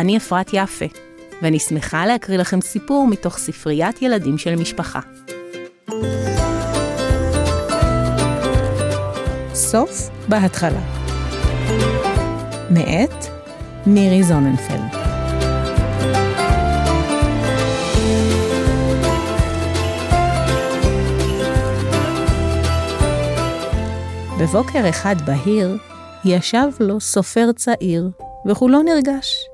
אני אפרת יפה, ואני שמחה להקריא לכם סיפור מתוך ספריית ילדים של משפחה. סוף בהתחלה. מאת מירי זוננפלד. בבוקר אחד בהיר, ישב לו סופר צעיר, וכולו נרגש.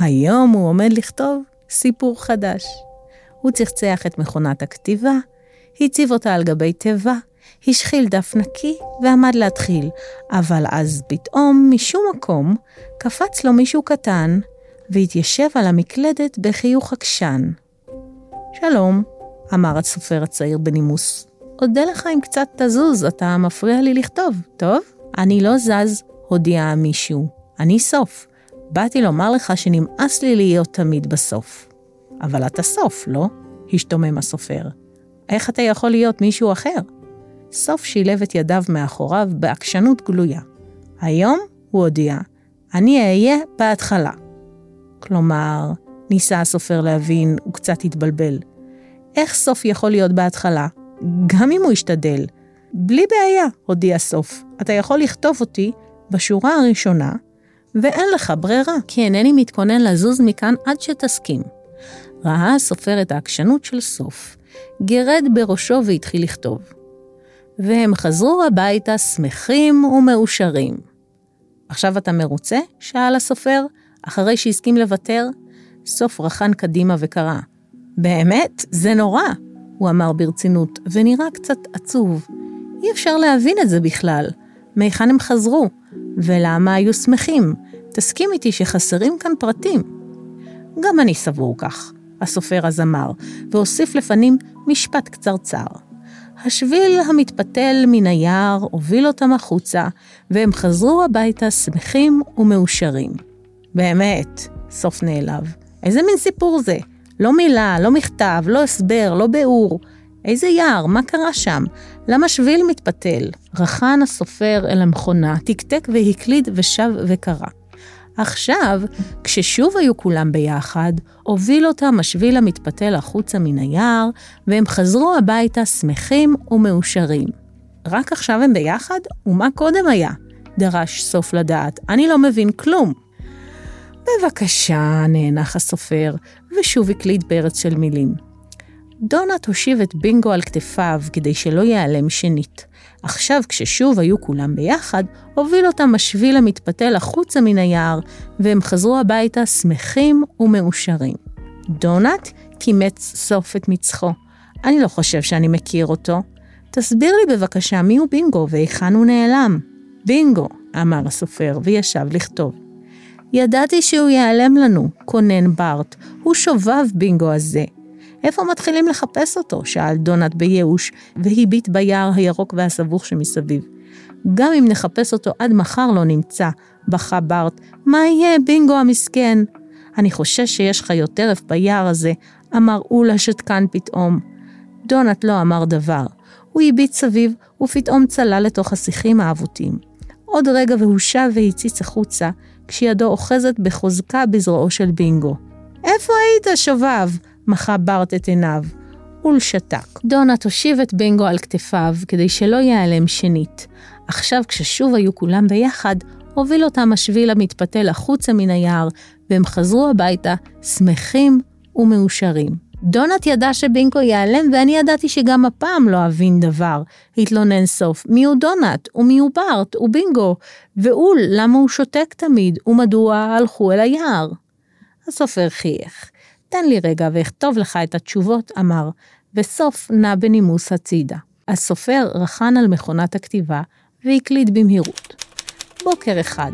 היום הוא עומד לכתוב סיפור חדש. הוא צחצח את מכונת הכתיבה, הציב אותה על גבי תיבה, השחיל דף נקי ועמד להתחיל, אבל אז פתאום, משום מקום, קפץ לו מישהו קטן, והתיישב על המקלדת בחיוך עקשן. שלום, אמר הסופר הצעיר בנימוס. אודה לך אם קצת תזוז, אתה מפריע לי לכתוב, טוב? אני לא זז, הודיע מישהו. אני סוף. באתי לומר לך שנמאס לי להיות תמיד בסוף. אבל אתה סוף, לא? השתומם הסופר. איך אתה יכול להיות מישהו אחר? סוף שילב את ידיו מאחוריו בעקשנות גלויה. היום, הוא הודיע, אני אהיה בהתחלה. כלומר, ניסה הסופר להבין, הוא קצת התבלבל. איך סוף יכול להיות בהתחלה? גם אם הוא ישתדל. בלי בעיה, הודיע סוף. אתה יכול לכתוב אותי בשורה הראשונה, ואין לך ברירה, כי אינני מתכונן לזוז מכאן עד שתסכים. ראה הסופר את העקשנות של סוף, גירד בראשו והתחיל לכתוב. והם חזרו הביתה שמחים ומאושרים. עכשיו אתה מרוצה? שאל הסופר, אחרי שהסכים לוותר. סוף רחן קדימה וקרא. באמת? זה נורא, הוא אמר ברצינות, ונראה קצת עצוב. אי אפשר להבין את זה בכלל. מהיכן הם חזרו? ולמה היו שמחים? תסכים איתי שחסרים כאן פרטים. גם אני סבור כך, הסופר אז אמר, והוסיף לפנים משפט קצרצר. השביל המתפתל מן היער הוביל אותם החוצה, והם חזרו הביתה שמחים ומאושרים. באמת, סוף נעלב. איזה מין סיפור זה? לא מילה, לא מכתב, לא הסבר, לא ביאור. איזה יער? מה קרה שם? למה שביל מתפתל? רחן הסופר אל המכונה, תקתק והקליד ושב וקרא. עכשיו, כששוב היו כולם ביחד, הוביל אותם השביל המתפתל החוצה מן היער, והם חזרו הביתה שמחים ומאושרים. רק עכשיו הם ביחד? ומה קודם היה? דרש סוף לדעת. אני לא מבין כלום. בבקשה, נאנח הסופר, ושוב הקליד פרץ של מילים. דונלד הושיב את בינגו על כתפיו כדי שלא ייעלם שנית. עכשיו, כששוב היו כולם ביחד, הוביל אותם השביל המתפתל החוצה מן היער, והם חזרו הביתה שמחים ומאושרים. דונלד קימץ סוף את מצחו. אני לא חושב שאני מכיר אותו. תסביר לי בבקשה מיהו בינגו והיכן הוא נעלם. בינגו, אמר הסופר, וישב לכתוב. ידעתי שהוא ייעלם לנו, קונן בארט. הוא שובב בינגו הזה. איפה מתחילים לחפש אותו? שאל דונלד בייאוש, והביט ביער הירוק והסבוך שמסביב. גם אם נחפש אותו עד מחר לא נמצא, בכה בארט. מה יהיה, בינגו המסכן? אני חושש שיש חיות טרף ביער הזה, אמר אולה שתקן פתאום. דונלד לא אמר דבר. הוא הביט סביב, ופתאום צלל לתוך השיחים האבוטים. עוד רגע והוא שב והציץ החוצה, כשידו אוחזת בחוזקה בזרועו של בינגו. איפה היית, שובב? מחה בארט את עיניו. אול שתק. דונלד הושיב את בינגו על כתפיו כדי שלא ייעלם שנית. עכשיו, כששוב היו כולם ביחד, הוביל אותם השביל המתפתל החוצה מן היער, והם חזרו הביתה שמחים ומאושרים. דונלד ידע שבינגו ייעלם, ואני ידעתי שגם הפעם לא אבין דבר. התלונן סוף, מי הוא דונלד? ומי הוא בארט? ובינגו? ואול, למה הוא שותק תמיד? ומדוע הלכו אל היער? הסופר חייך. תן לי רגע ואכתוב לך את התשובות, אמר, וסוף נע בנימוס הצידה. הסופר רחן על מכונת הכתיבה והקליד במהירות. בוקר אחד,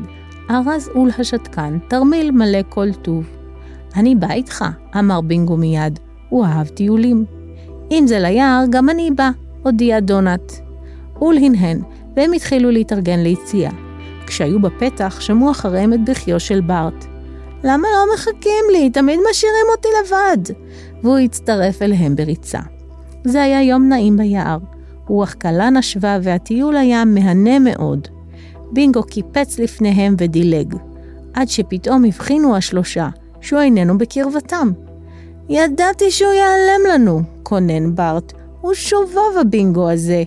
ארז אול השתקן, תרמיל מלא כל טוב. אני בא איתך, אמר בינגו מיד. הוא אהב טיולים. אם זה ליער, גם אני בא, הודיע דונט. אול הנהן, והם התחילו להתארגן ליציאה. כשהיו בפתח, שמעו אחריהם את בכיו של בארט. למה לא מחכים לי? תמיד משאירים אותי לבד. והוא הצטרף אליהם בריצה. זה היה יום נעים ביער. רוח קלה נשבה והטיול היה מהנה מאוד. בינגו קיפץ לפניהם ודילג. עד שפתאום הבחינו השלושה, שהוא איננו בקרבתם. ידעתי שהוא ייעלם לנו, קונן בארט. הוא שובב הבינגו הזה.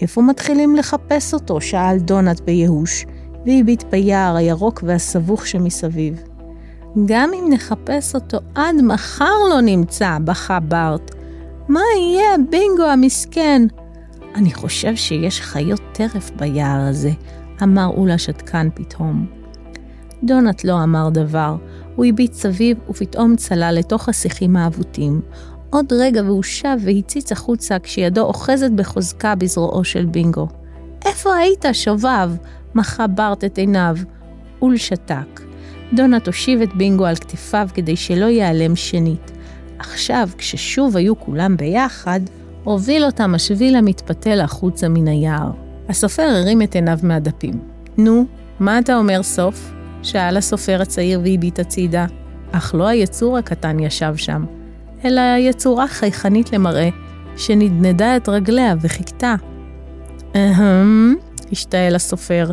איפה מתחילים לחפש אותו? שאל דונט בייאוש, והביט ביער הירוק והסבוך שמסביב. גם אם נחפש אותו עד מחר לא נמצא, בכה בארט. מה יהיה הבינגו המסכן? אני חושב שיש חיות טרף ביער הזה, אמר אולה שתקן פתאום. דונט לא אמר דבר, הוא הביט סביב ופתאום צלל לתוך השיחים האבוטים. עוד רגע והוא שב והציץ החוצה כשידו אוחזת בחוזקה בזרועו של בינגו. איפה היית, שובב? מחה בארט את עיניו. אול שתק. דונט הושיב את בינגו על כתפיו כדי שלא ייעלם שנית. עכשיו, כששוב היו כולם ביחד, הוביל אותם השביל המתפתל החוצה מן היער. הסופר הרים את עיניו מהדפים. נו, מה אתה אומר, סוף? שאל הסופר הצעיר והביט הצידה. אך לא היצור הקטן ישב שם, אלא יצורה חייכנית למראה, שנדנדה את רגליה וחיכתה. אהם, השתעל הסופר.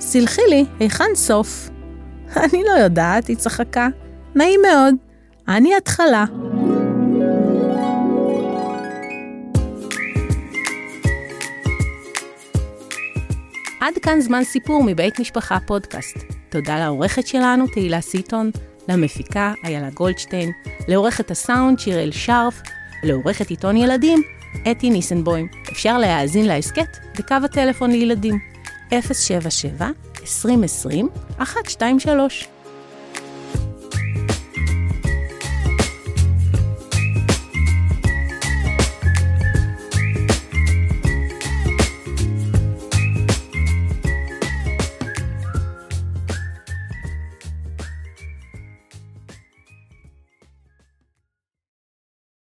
סלחי לי, היכן סוף? אני לא יודעת, היא צחקה. נעים מאוד. אני התחלה. עד כאן זמן סיפור מבית משפחה פודקאסט. תודה לעורכת שלנו, תהילה סיטון, למפיקה, איילה גולדשטיין, לעורכת הסאונד, שיראל שרף, לעורכת עיתון ילדים, אתי ניסנבוים. אפשר להאזין להסכת בקו הטלפון לילדים, 077 2020 123